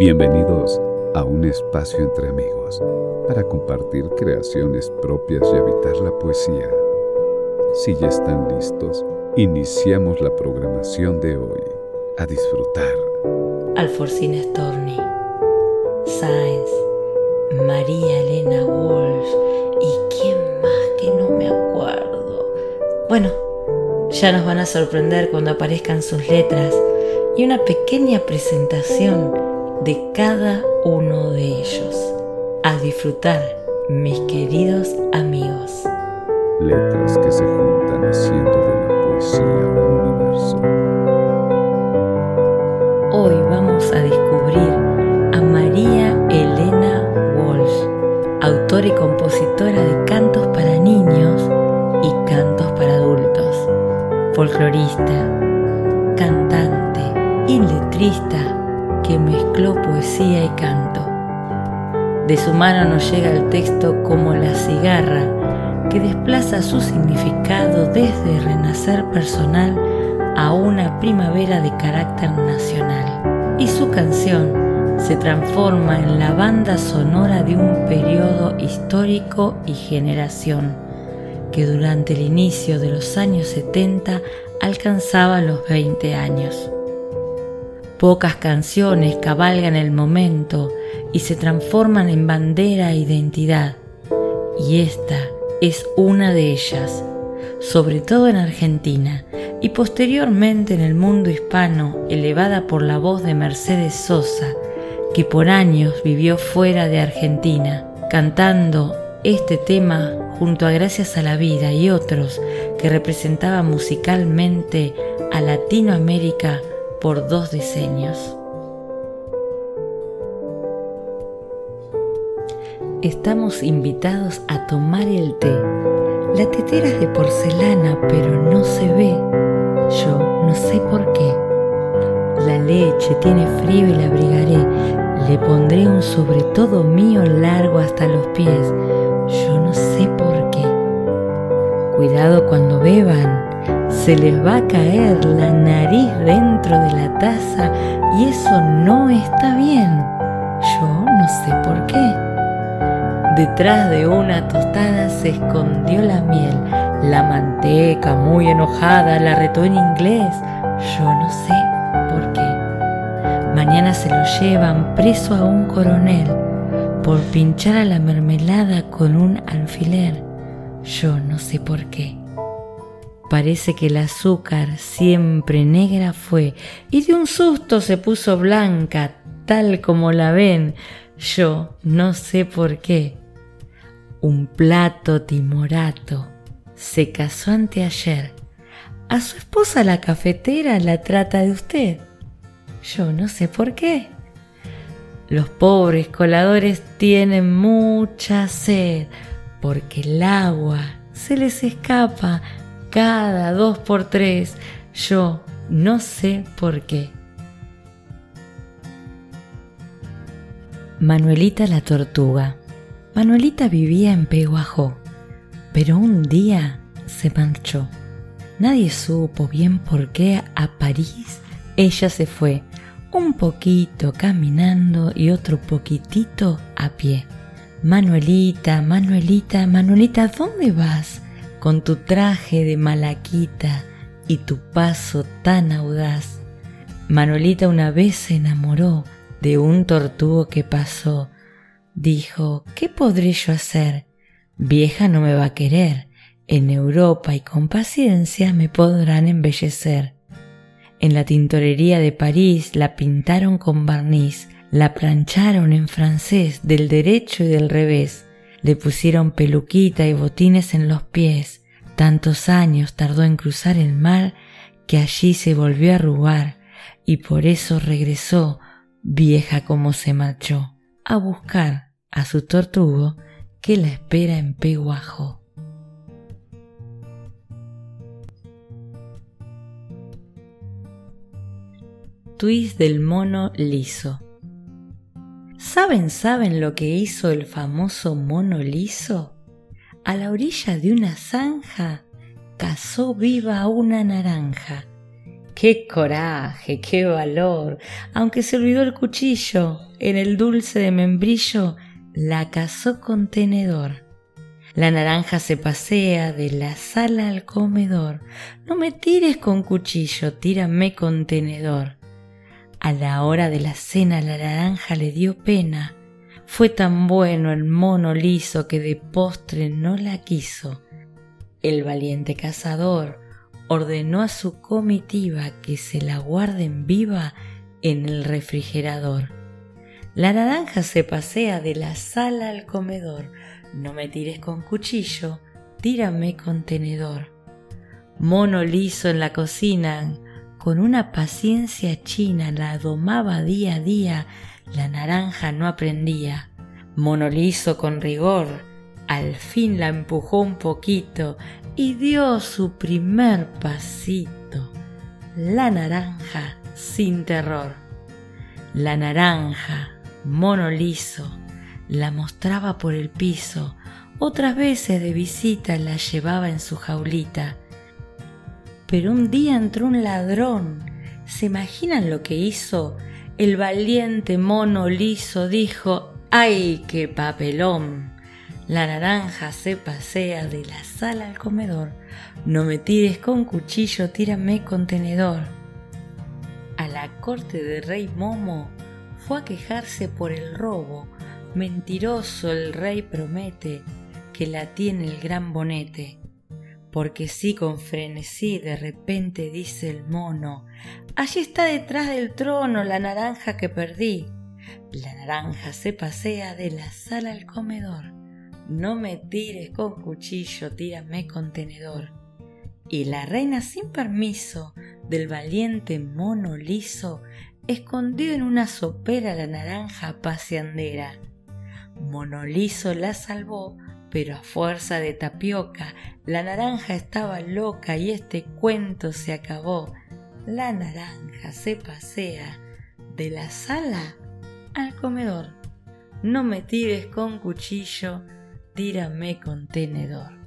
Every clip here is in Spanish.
Bienvenidos a un espacio entre amigos para compartir creaciones propias y habitar la poesía. Si ya están listos, iniciamos la programación de hoy. A disfrutar. Alforcín Storni, Sáenz, María Elena Walsh y quién más que no me acuerdo. Bueno, ya nos van a sorprender cuando aparezcan sus letras y una pequeña presentación de cada uno de ellos. A disfrutar, mis queridos amigos. Letras que se juntan haciendo de la poesía un universo. Hoy vamos a descubrir a María Elena Walsh, autora y compositora de cantos para niños y cantos para adultos, folclorista, cantante y letrista que mezcló poesía y canto. De su mano nos llega el texto como la cigarra, que desplaza su significado desde renacer personal a una primavera de carácter nacional. Y su canción se transforma en la banda sonora de un periodo histórico y generación, que durante el inicio de los años 70 alcanzaba los 20 años. Pocas canciones cabalgan el momento y se transforman en bandera e identidad. Y esta es una de ellas, sobre todo en Argentina y posteriormente en el mundo hispano, elevada por la voz de Mercedes Sosa, que por años vivió fuera de Argentina, cantando este tema junto a Gracias a la Vida y otros que representaban musicalmente a Latinoamérica por dos diseños. Estamos invitados a tomar el té. La tetera es de porcelana, pero no se ve. Yo no sé por qué. La leche tiene frío y la abrigaré. Le pondré un sobre todo mío largo hasta los pies. Yo no sé por qué. Cuidado cuando beban se les va a caer la nariz dentro de la taza y eso no está bien. Yo no sé por qué. Detrás de una tostada se escondió la miel. La manteca, muy enojada, la retó en inglés. Yo no sé por qué. Mañana se lo llevan preso a un coronel por pinchar a la mermelada con un alfiler. Yo no sé por qué. Parece que el azúcar siempre negra fue y de un susto se puso blanca, tal como la ven. Yo no sé por qué. Un plato timorato se casó anteayer. A su esposa la cafetera la trata de usted. Yo no sé por qué. Los pobres coladores tienen mucha sed porque el agua se les escapa cada dos por tres. Yo no sé por qué. Manuelita la tortuga. Manuelita vivía en Peguajó, pero un día se marchó. Nadie supo bien por qué a París ella se fue, un poquito caminando y otro poquitito a pie. Manuelita, Manuelita, Manuelita, ¿dónde vas? Con tu traje de malaquita y tu paso tan audaz. Manuelita una vez se enamoró de un tortugo que pasó. Dijo, ¿qué podré yo hacer? Vieja no me va a querer. En Europa y con paciencia me podrán embellecer. En la tintorería de París la pintaron con barniz, la plancharon en francés del derecho y del revés le pusieron peluquita y botines en los pies. Tantos años tardó en cruzar el mar que allí se volvió a arrugar y por eso regresó, vieja como se marchó, a buscar a su tortugo que la espera en Peguajo. Twist del mono liso. ¿Saben, saben lo que hizo el famoso mono liso? A la orilla de una zanja cazó viva una naranja, qué coraje, qué valor. Aunque se olvidó el cuchillo, en el dulce de membrillo la cazó con tenedor. La naranja se pasea de la sala al comedor. No me tires con cuchillo, tírame con tenedor. A la hora de la cena la naranja le dio pena. Fue tan bueno el mono liso que de postre no la quiso. El valiente cazador ordenó a su comitiva que se la guarden viva en el refrigerador. La naranja se pasea de la sala al comedor. No me tires con cuchillo, tírame con tenedor. Mono liso en la cocina, con una paciencia china la domaba día a día, la naranja no aprendía. Mono con rigor, al fin la empujó un poquito y dio su primer pasito. La naranja sin terror. La naranja mono liso, la mostraba por el piso, otras veces de visita la llevaba en su jaulita. Pero un día entró un ladrón. ¿Se imaginan lo que hizo? El valiente mono liso dijo, ¡ay, qué papelón! La naranja se pasea de la sala al comedor. No me tires con cuchillo, tírame con tenedor. A la corte de rey Momo fue a quejarse por el robo. Mentiroso el rey promete que la tiene el gran bonete. Porque si con frenesí de repente dice el mono, allí está detrás del trono la naranja que perdí. La naranja se pasea de la sala al comedor. No me tires con cuchillo, tírame con tenedor. Y la reina sin permiso del valiente mono liso escondió en una sopera la naranja paseandera. Monolizo la salvó, pero a fuerza de tapioca, la naranja estaba loca y este cuento se acabó. La naranja se pasea de la sala al comedor. No me tires con cuchillo, tírame con tenedor.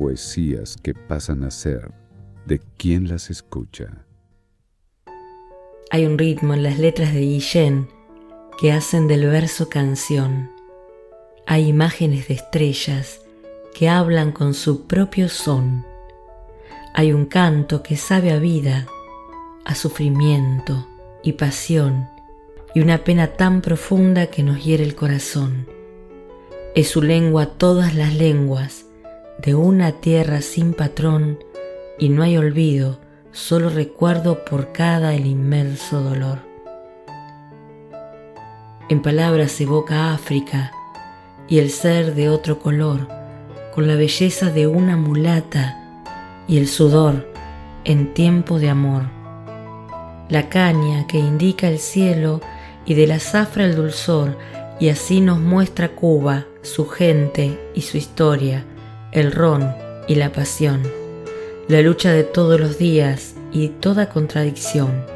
poesías que pasan a ser de quien las escucha. Hay un ritmo en las letras de Guillén que hacen del verso canción. Hay imágenes de estrellas que hablan con su propio son. Hay un canto que sabe a vida, a sufrimiento y pasión, y una pena tan profunda que nos hiere el corazón. Es su lengua todas las lenguas, de una tierra sin patrón y no hay olvido, solo recuerdo por cada el inmenso dolor. En palabras evoca África y el ser de otro color, con la belleza de una mulata y el sudor en tiempo de amor. La caña que indica el cielo y de la zafra el dulzor, y así nos muestra Cuba, su gente y su historia el ron y la pasión, la lucha de todos los días y toda contradicción.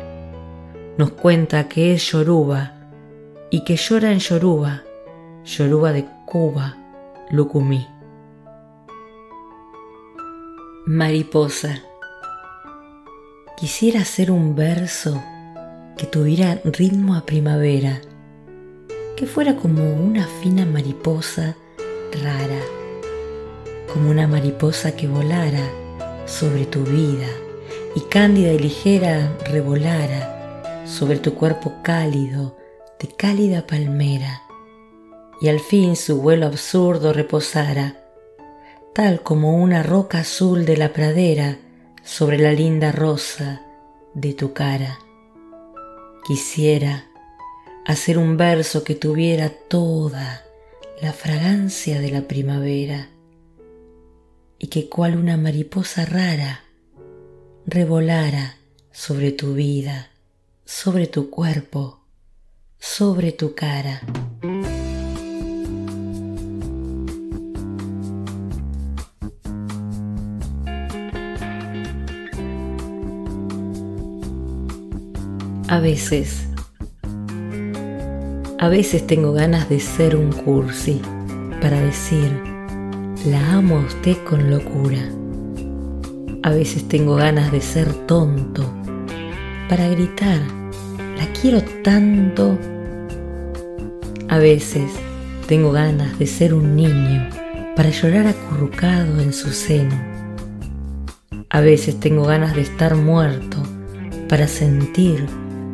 Nos cuenta que es Yoruba y que llora en Yoruba, Yoruba de Cuba, Lucumí. Mariposa. Quisiera hacer un verso que tuviera ritmo a primavera, que fuera como una fina mariposa rara como una mariposa que volara sobre tu vida y cándida y ligera revolara sobre tu cuerpo cálido de cálida palmera y al fin su vuelo absurdo reposara tal como una roca azul de la pradera sobre la linda rosa de tu cara. Quisiera hacer un verso que tuviera toda la fragancia de la primavera y que cual una mariposa rara revolara sobre tu vida, sobre tu cuerpo, sobre tu cara. A veces, a veces tengo ganas de ser un cursi para decir la amo a usted con locura. A veces tengo ganas de ser tonto para gritar, la quiero tanto. A veces tengo ganas de ser un niño para llorar acurrucado en su seno. A veces tengo ganas de estar muerto para sentir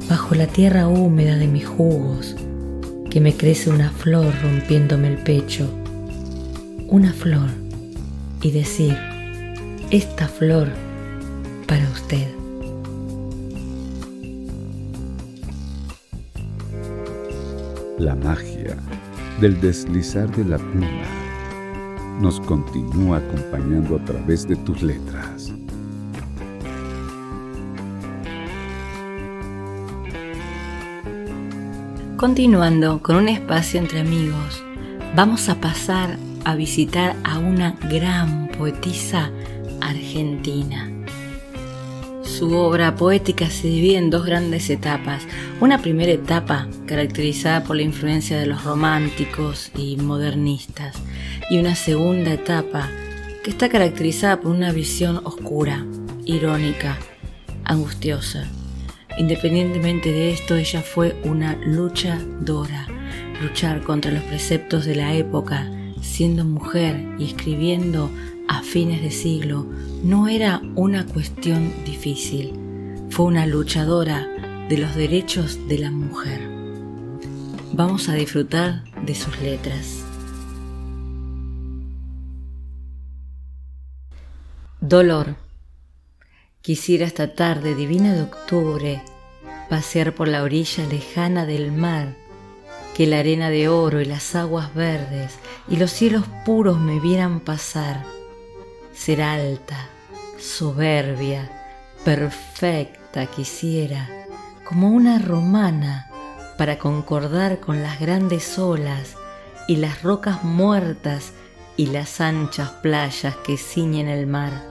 bajo la tierra húmeda de mis jugos que me crece una flor rompiéndome el pecho. Una flor y decir, esta flor para usted. La magia del deslizar de la pluma nos continúa acompañando a través de tus letras. Continuando con un espacio entre amigos, vamos a pasar a visitar a una gran poetisa argentina. Su obra poética se divide en dos grandes etapas. Una primera etapa caracterizada por la influencia de los románticos y modernistas y una segunda etapa que está caracterizada por una visión oscura, irónica, angustiosa Independientemente de esto, ella fue una luchadora, luchar contra los preceptos de la época, siendo mujer y escribiendo a fines de siglo, no era una cuestión difícil, fue una luchadora de los derechos de la mujer. Vamos a disfrutar de sus letras. Dolor. Quisiera esta tarde divina de octubre pasear por la orilla lejana del mar, que la arena de oro y las aguas verdes y los cielos puros me vieran pasar. Ser alta, soberbia, perfecta quisiera, como una romana, para concordar con las grandes olas y las rocas muertas y las anchas playas que ciñen el mar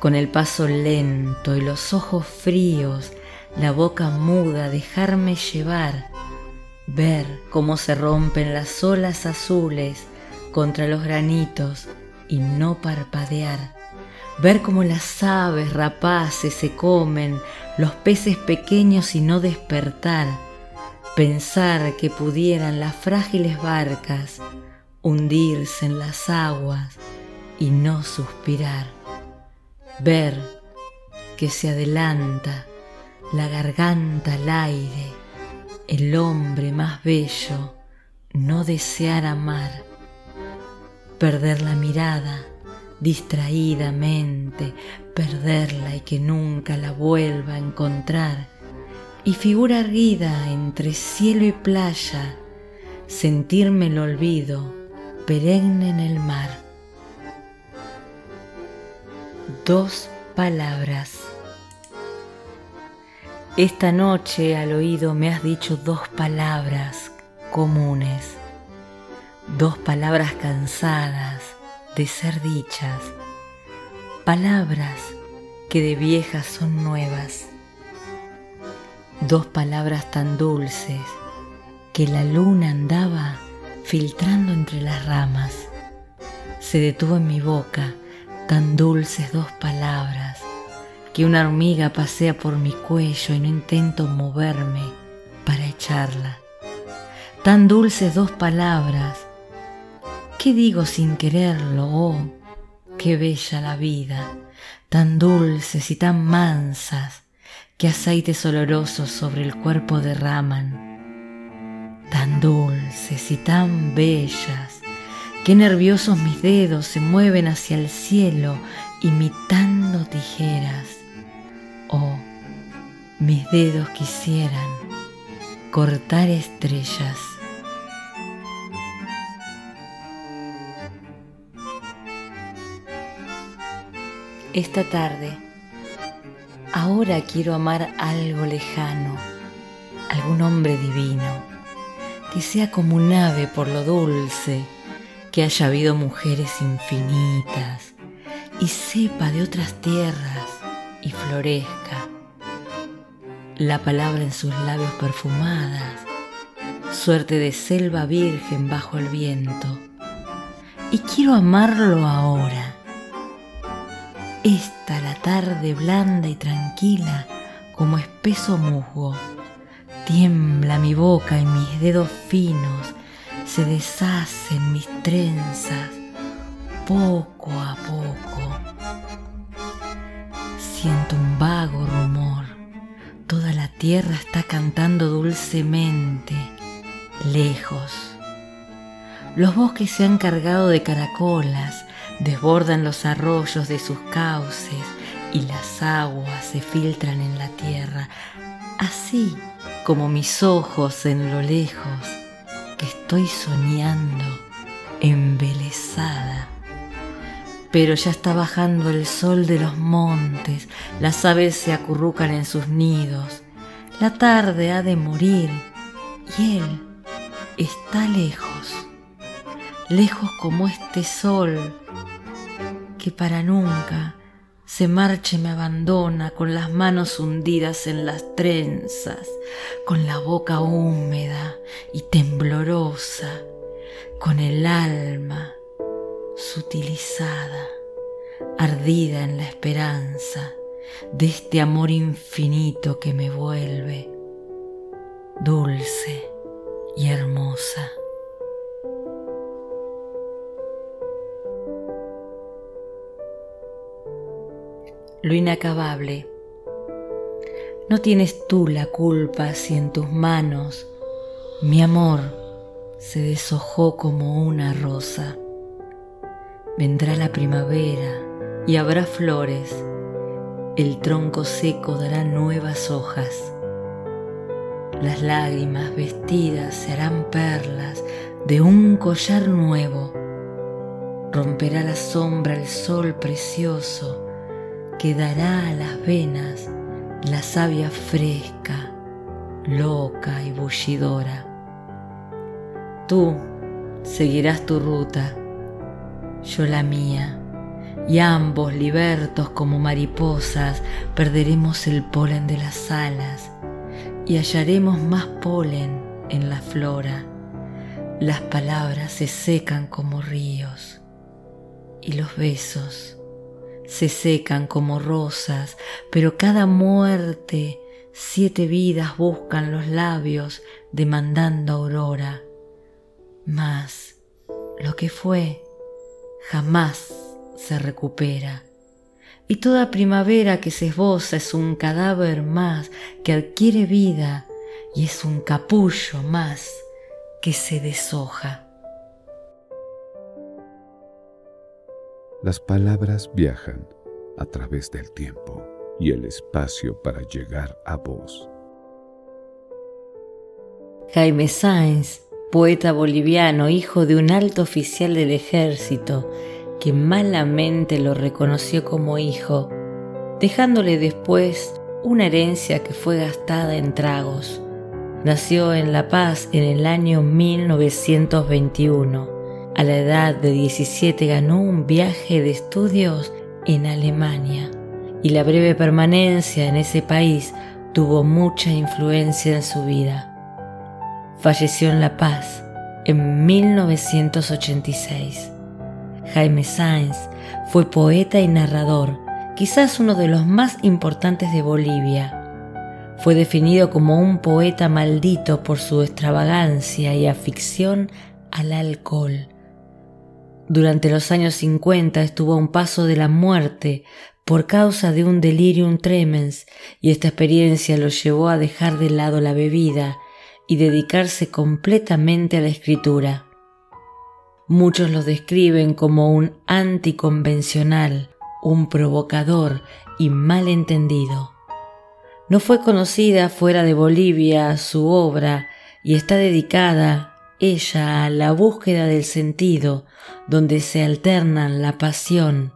con el paso lento y los ojos fríos, la boca muda, dejarme llevar, ver cómo se rompen las olas azules contra los granitos y no parpadear, ver cómo las aves rapaces se comen los peces pequeños y no despertar, pensar que pudieran las frágiles barcas hundirse en las aguas y no suspirar. Ver que se adelanta la garganta al aire, el hombre más bello, no desear amar, perder la mirada distraídamente, perderla y que nunca la vuelva a encontrar, y figura erguida entre cielo y playa, sentirme el olvido perenne en el mar dos palabras. Esta noche al oído me has dicho dos palabras comunes, dos palabras cansadas de ser dichas, palabras que de viejas son nuevas, dos palabras tan dulces que la luna andaba filtrando entre las ramas. Se detuvo en mi boca tan dulces dos palabras que una hormiga pasea por mi cuello y no intento moverme para echarla. Tan dulces dos palabras, ¿qué digo sin quererlo? Oh, qué bella la vida, tan dulces y tan mansas que aceites olorosos sobre el cuerpo derraman, tan dulces y tan bellas Qué nerviosos mis dedos se mueven hacia el cielo imitando tijeras. Oh, mis dedos quisieran cortar estrellas. Esta tarde, ahora quiero amar algo lejano, algún hombre divino, que sea como un ave por lo dulce, que haya habido mujeres infinitas y sepa de otras tierras y florezca la palabra en sus labios perfumadas, suerte de selva virgen bajo el viento, y quiero amarlo ahora. Esta la tarde blanda y tranquila como espeso musgo. Tiembla mi boca y mis dedos finos se deshacen mis trenzas poco a poco. Siento un vago rumor. Toda la tierra está cantando dulcemente, lejos. Los bosques se han cargado de caracolas, desbordan los arroyos de sus cauces y las aguas se filtran en la tierra, así como mis ojos en lo lejos, que estoy soñando, Pero ya está bajando el sol de los montes, las aves se acurrucan en sus nidos, la tarde ha de morir y él está lejos, lejos como este sol que para nunca se marcha y me abandona con las manos hundidas en las trenzas, con la boca húmeda y temblorosa, con el alma sutilizada, ardida en la esperanza de este amor infinito que me vuelve dulce y hermosa. lo inacabable. No tienes tú la culpa si en tus manos mi amor se deshojó como una rosa. Vendrá la primavera y habrá flores, el tronco seco dará nuevas hojas. Las lágrimas vestidas se harán perlas de un collar nuevo. Romperá la sombra el sol precioso que dará a las venas la savia fresca, loca y bullidora. Tú seguirás tu ruta, yo la mía, y ambos libertos como mariposas perderemos el polen de las alas y hallaremos más polen en la flora. Las palabras se secan como ríos y los besos se secan como rosas, pero cada muerte siete vidas buscan los labios demandando aurora. Mas lo que fue jamás se recupera. Y toda primavera que se esboza es un cadáver más que adquiere vida y es un capullo más que se deshoja. Las palabras viajan a través del tiempo y el espacio para llegar a vos. Jaime Sáenz, poeta boliviano, hijo de un alto oficial del ejército, que malamente lo reconoció como hijo, dejándole después una herencia que fue gastada en tragos. Nació en La Paz en el año 1921 a la edad de 17 ganó un viaje de estudios en Alemania y la breve permanencia en ese país tuvo mucha influencia en su vida. Falleció en La Paz en 1986. Jaime Sáenz fue poeta y narrador, quizás uno de los más importantes de Bolivia. Fue definido como un poeta maldito por su extravagancia y afición al alcohol durante los años 50 estuvo a un paso de la muerte por causa de un delirium tremens y esta experiencia lo llevó a dejar de lado la bebida y dedicarse completamente a la escritura. Muchos lo describen como un anticonvencional, un provocador y malentendido. No fue conocida fuera de Bolivia su obra y está dedicada ella a la búsqueda del sentido, donde se alternan la pasión,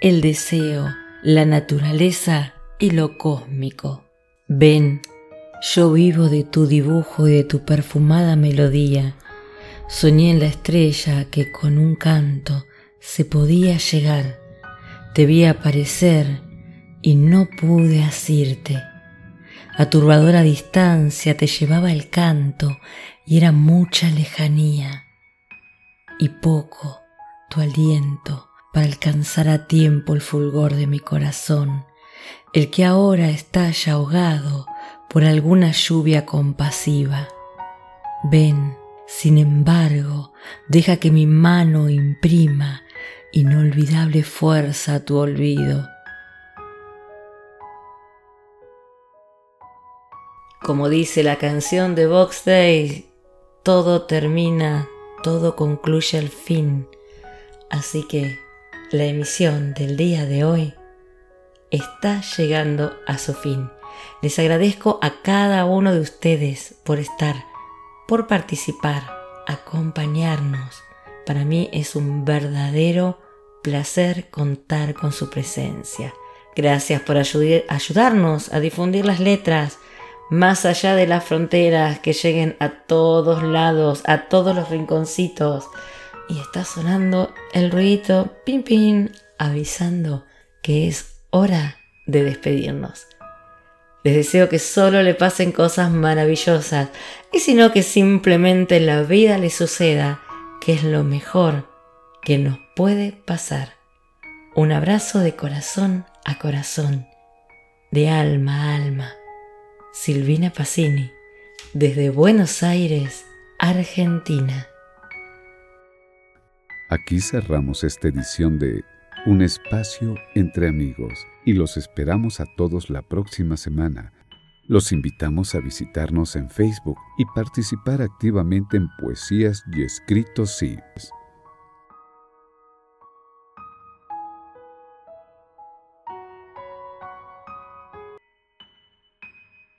el deseo, la naturaleza y lo cósmico. Ven, yo vivo de tu dibujo y de tu perfumada melodía. Soñé en la estrella que con un canto se podía llegar. Te vi aparecer y no pude asirte. A turbadora distancia te llevaba el canto y era mucha lejanía. Y poco tu aliento para alcanzar a tiempo el fulgor de mi corazón, el que ahora está ya ahogado por alguna lluvia compasiva. Ven, sin embargo, deja que mi mano imprima inolvidable fuerza a tu olvido. Como dice la canción de Box Day, todo termina, todo concluye al fin. Así que la emisión del día de hoy está llegando a su fin. Les agradezco a cada uno de ustedes por estar, por participar, acompañarnos. Para mí es un verdadero placer contar con su presencia. Gracias por ayudarnos a difundir las letras más allá de las fronteras, que lleguen a todos lados, a todos los rinconcitos. Y está sonando el ruido pin pin avisando que es hora de despedirnos. Les deseo que solo le pasen cosas maravillosas y si no que simplemente la vida le suceda, que es lo mejor que nos puede pasar. Un abrazo de corazón a corazón, de alma a alma. Silvina Pacini, desde Buenos Aires, Argentina. Aquí cerramos esta edición de Un espacio entre amigos y los esperamos a todos la próxima semana. Los invitamos a visitarnos en Facebook y participar activamente en poesías y escritos sí.